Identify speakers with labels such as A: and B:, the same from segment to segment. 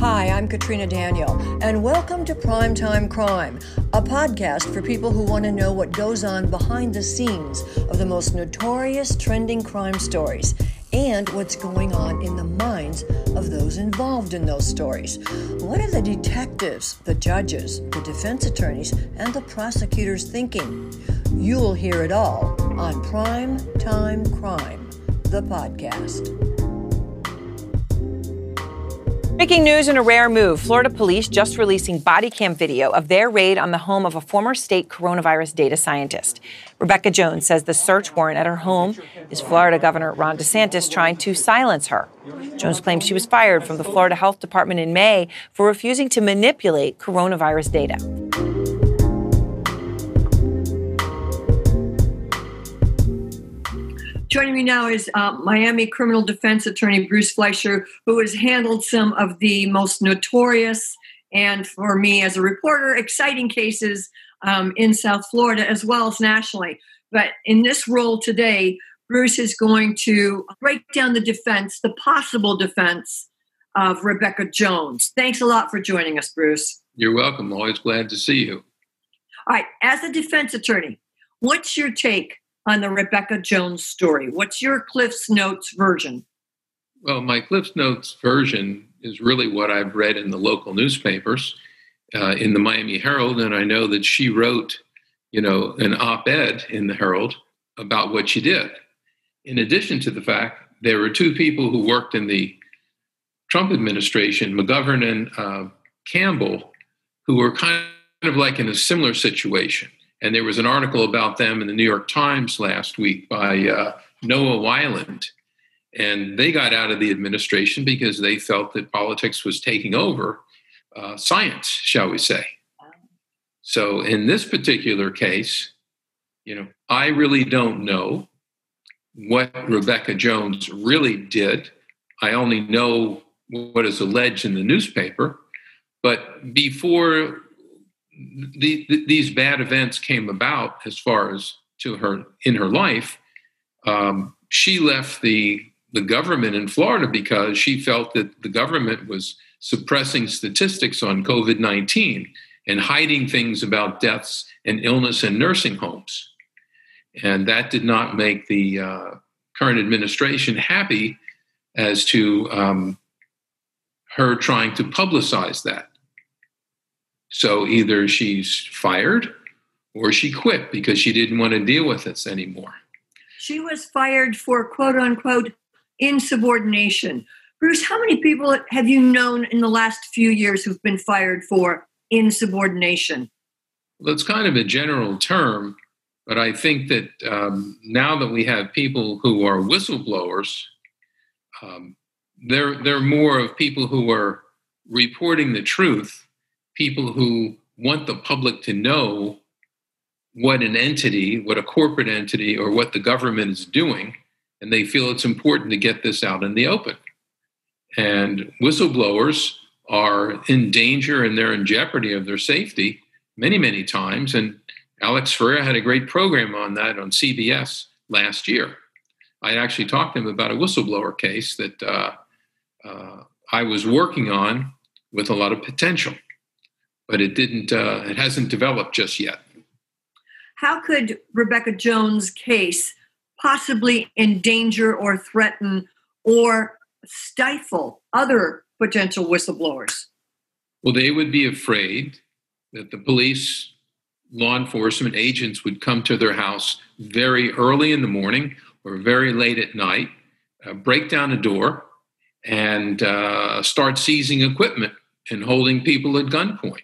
A: Hi, I'm Katrina Daniel, and welcome to Primetime Crime, a podcast for people who want to know what goes on behind the scenes of the most notorious trending crime stories and what's going on in the minds of those involved in those stories. What are the detectives, the judges, the defense attorneys, and the prosecutors thinking? You'll hear it all on Prime Time Crime, the podcast.
B: Breaking news in a rare move Florida police just releasing body cam video of their raid on the home of a former state coronavirus data scientist. Rebekah Jones says the search warrant at her home is Florida Governor Ron DeSantis trying to silence her. Jones claims she was fired from the Florida Health Department in May for refusing to manipulate coronavirus data.
A: Joining me now is uh, Miami criminal defense attorney Bruce Fleisher, who has handled some of the most notorious and, for me as a reporter, exciting cases um, in South Florida as well as nationally. But in this role today, Bruce is going to break down the defense, the possible defense of Rebekah Jones. Thanks a lot for joining us, Bruce.
C: You're welcome. Always glad to see you.
A: All right, as a defense attorney, what's your take on the Rebekah Jones story. What's your Cliff's Notes version?
C: Well, my Cliff's Notes version is really what I've read in the local newspapers, uh, in the Miami Herald, and I know that she wrote, you know, an op-ed in the Herald about what she did. In addition to the fact there were two people who worked in the Trump administration, McGovern and uh, Campbell, who were kind of like in a similar situation. And there was an article about them in the New York Times last week by uh, Noah Weiland. And they got out of the administration because they felt that politics was taking over uh, science, shall we say. So in this particular case, you know, I really don't know what Rebekah Jones really did. I only know what is alleged in the newspaper. But before the, the, these bad events came about as far as to her in her life, um, she left the the government in Florida because she felt that the government was suppressing statistics on COVID nineteen and hiding things about deaths and illness in nursing homes, and that did not make the uh, current administration happy as to um, her trying to publicize that. So either she's fired or she quit because she didn't want to deal with this anymore.
A: She was fired for quote unquote insubordination. Bruce, how many people have you known in the last few years who've been fired for insubordination?
C: Well, it's kind of a general term, but I think that um, now that we have people who are whistleblowers, um, they're, they're more of people who are reporting the truth people who want the public to know what an entity, what a corporate entity, or what the government is doing, and they feel it's important to get this out in the open. And whistleblowers are in danger and they're in jeopardy of their safety many, many times. And Alex Ferreira had a great program on that on CBS last year. I actually talked to him about a whistleblower case that uh, uh, I was working on with a lot of potential but it didn't. Uh, it hasn't developed just yet.
A: How could Rebekah Jones' case possibly endanger or threaten or stifle other potential whistleblowers?
C: Well, they would be afraid that the police, law enforcement agents would come to their house very early in the morning or very late at night, uh, break down a door, and uh, start seizing equipment and holding people at gunpoint.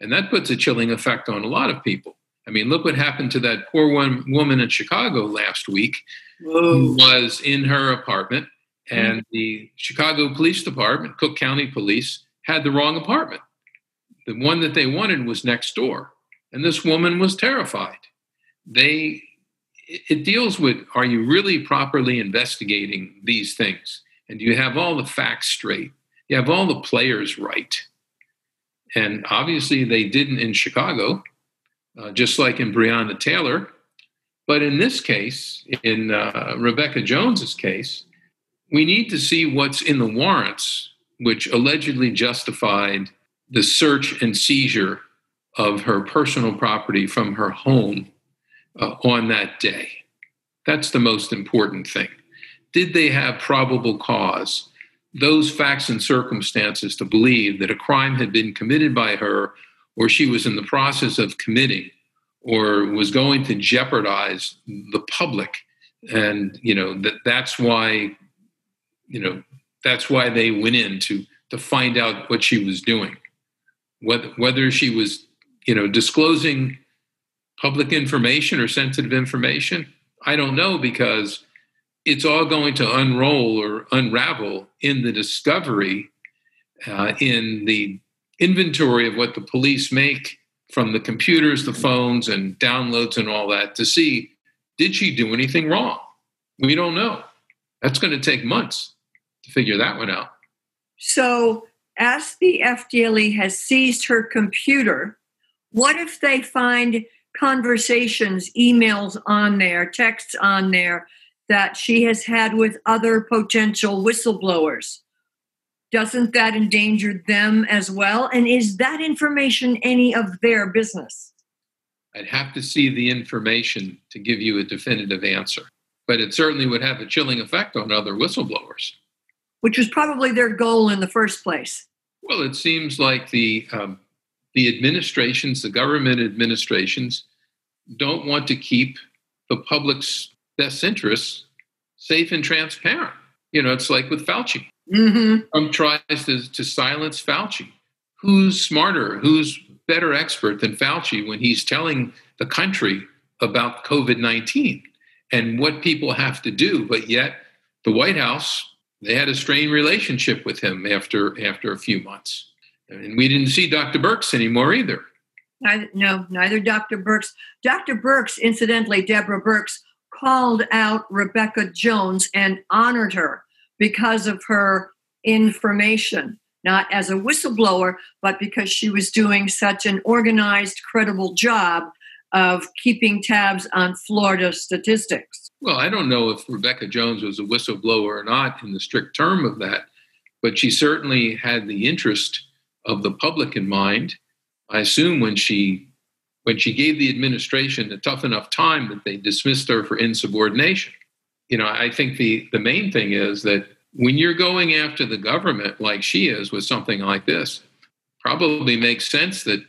C: And that puts a chilling effect on a lot of people. I mean, look what happened to that poor one woman in Chicago last week Whoa. who was in her apartment, hmm. and the Chicago Police Department, Cook County Police, had the wrong apartment. The one that they wanted was next door. And this woman was terrified. They it deals with are you really properly investigating these things? And do you have all the facts straight? You have all the players right. And obviously, they didn't in Chicago, uh, just like in Breonna Taylor. But in this case, in uh, Rebekah Jones's case, we need to see what's in the warrants, which allegedly justified the search and seizure of her personal property from her home uh, on that day. That's the most important thing. Did they have probable cause, those facts and circumstances to believe that a crime had been committed by her or she was in the process of committing or was going to jeopardize the public. And you know that that's why you know that's why they went in to to find out what she was doing. Whether whether she was you know disclosing public information or sensitive information i don't know because it's all going to unroll or unravel in the discovery uh, in the inventory of what the police make from the computers the phones and downloads and all that to see did she do anything wrong? We don't know. That's going to take months to figure that one out.
A: So as the FDLE has seized her computer, what if they find conversations, emails on there, texts on there that she has had with other potential whistleblowers? Doesn't that endanger them as well? And is that information any of their business?
C: I'd have to see the information to give you a definitive answer, but it certainly would have a chilling effect on other whistleblowers.
A: Which was probably their goal in the first place.
C: Well, it seems like the um, the administrations, the government administrations, don't want to keep the public's best interests safe and transparent. You know, it's like with Fauci. Mm-hmm. Trump tries to, to silence Fauci. Who's smarter? Who's better expert than Fauci when he's telling the country about COVID 19 and what people have to do? But yet, the White House they had a strained relationship with him after after a few months, and we didn't see Dr. Birx anymore either.
A: Neither, no, neither Dr. Birx. Dr. Birx, incidentally, Deborah Birx called out Rebekah Jones and honored her because of her information, not as a whistleblower, but because she was doing such an organized, credible job of keeping tabs on Florida statistics.
C: Well, I don't know if Rebekah Jones was a whistleblower or not in the strict term of that, but she certainly had the interest of the public in mind. I assume when she when she gave the administration a tough enough time that they dismissed her for insubordination. You know, I think the the main thing is that when you're going after the government like she is with something like this, probably makes sense that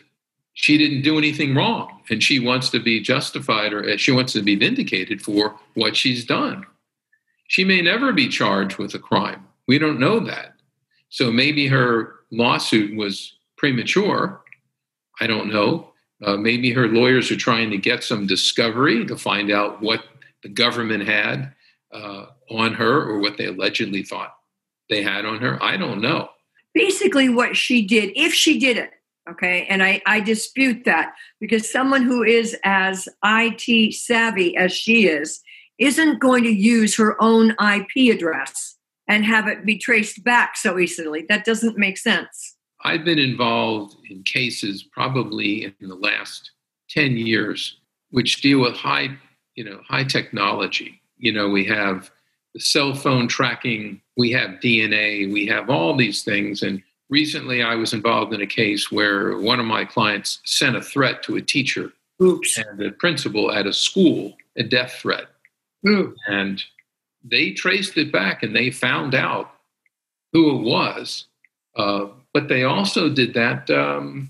C: she didn't do anything wrong and she wants to be justified or uh, she wants to be vindicated for what she's done. She may never be charged with a crime. We don't know that. So maybe her lawsuit was premature. I don't know. Uh, maybe her lawyers are trying to get some discovery to find out what the government had uh, on her or what they allegedly thought they had on her. I don't know.
A: Basically, what she did, if she did it, Okay. And I, I dispute that because someone who is as IT savvy as she is isn't going to use her own IP address and have it be traced back so easily. That doesn't make sense.
C: I've been involved in cases probably in the last 10 years which deal with high, you know, high technology. You know, we have the cell phone tracking, we have DNA, we have all these things and recently I was involved in a case where one of my clients sent a threat to a teacher
A: Oops.
C: and a principal at a school, a death threat. And they traced it back and they found out who it was. Uh, but they also did that um,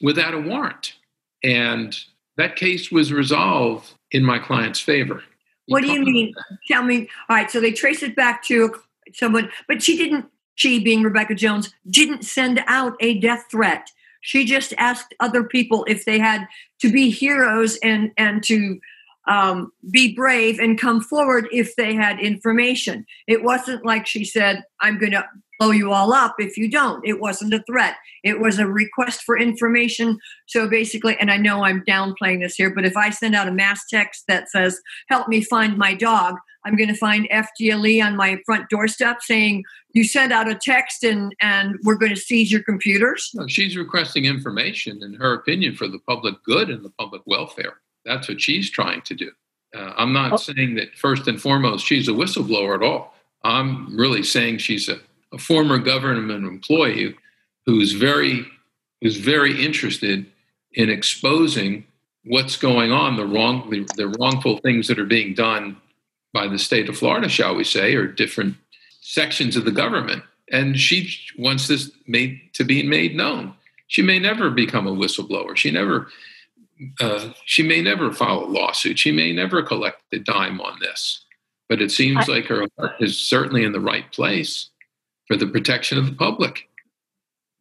C: without a warrant. And that case was resolved in my client's favor.
A: What do you mean? Tell me. All right, so they traced it back to someone, but she didn't she, being Rebekah Jones, didn't send out a death threat. She just asked other people if they had to be heroes and and to um, be brave and come forward if they had information. It wasn't like she said, "I'm going to blow you all up if you don't." It wasn't a threat. It was a request for information. So basically, and I know I'm downplaying this here, but if I send out a mass text that says, "Help me find my dog," I'm going to find FDLE on my front doorstep saying, you sent out a text and, and we're going to seize your computers?
C: No, she's requesting information, in her opinion, for the public good and the public welfare. That's what she's trying to do. Uh, I'm not oh. saying that first and foremost she's a whistleblower at all. I'm really saying she's a, a former government employee who's very who's very interested in exposing what's going on, the wrong the, the wrongful things that are being done by the state of Florida, shall we say, or different sections of the government. And she wants this made to be made known. She may never become a whistleblower. She never uh, she may never file a lawsuit. She may never collect a dime on this. But it seems like her heart is certainly in the right place for the protection of the public.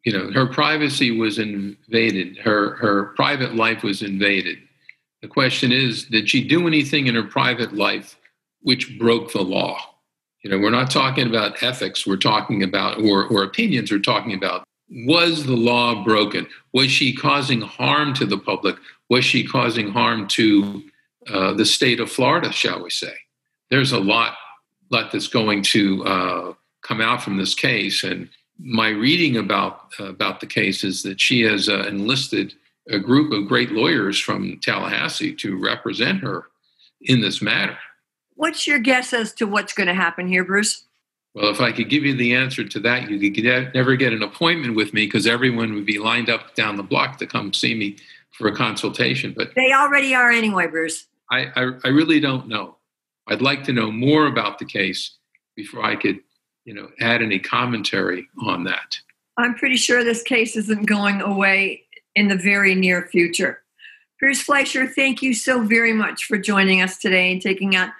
C: You know, her privacy was invaded. Her her private life was invaded. The question is, did she do anything in her private life which broke the law? You know, we're not talking about ethics. We're talking about or, or opinions. We're talking about was the law broken? Was she causing harm to the public? Was she causing harm to uh, the state of Florida, shall we say? There's a lot, lot that's going to uh, come out from this case. And my reading about, uh, about the case is that she has uh, enlisted a group of great lawyers from Tallahassee to represent her in this matter.
A: What's your guess as to what's going to happen here, Bruce?
C: Well, if I could give you the answer to that, you could get, never get an appointment with me because everyone would be lined up down the block to come see me for a consultation. But
A: they already are anyway, Bruce.
C: I, I, I really don't know. I'd like to know more about the case before I could, you know, add any commentary on that.
A: I'm pretty sure this case isn't going away in the very near future. Bruce Fleisher, thank you so very much for joining us today and taking out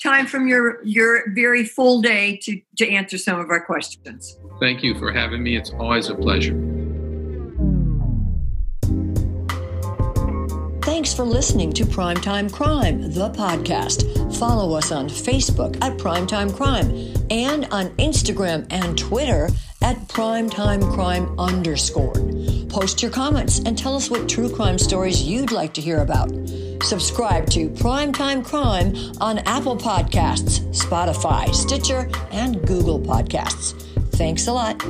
A: time from your your very full day to to answer some of our questions.
C: Thank you for having me. It's always a pleasure.
A: Thanks for listening to Primetime Crime, the podcast. Follow us on Facebook at Primetime Crime and on Instagram and Twitter at Primetime Crime underscore. Post your comments and tell us what true crime stories you'd like to hear about. Subscribe to Primetime Crime on Apple Podcasts, Spotify, Stitcher, and Google Podcasts. Thanks a lot.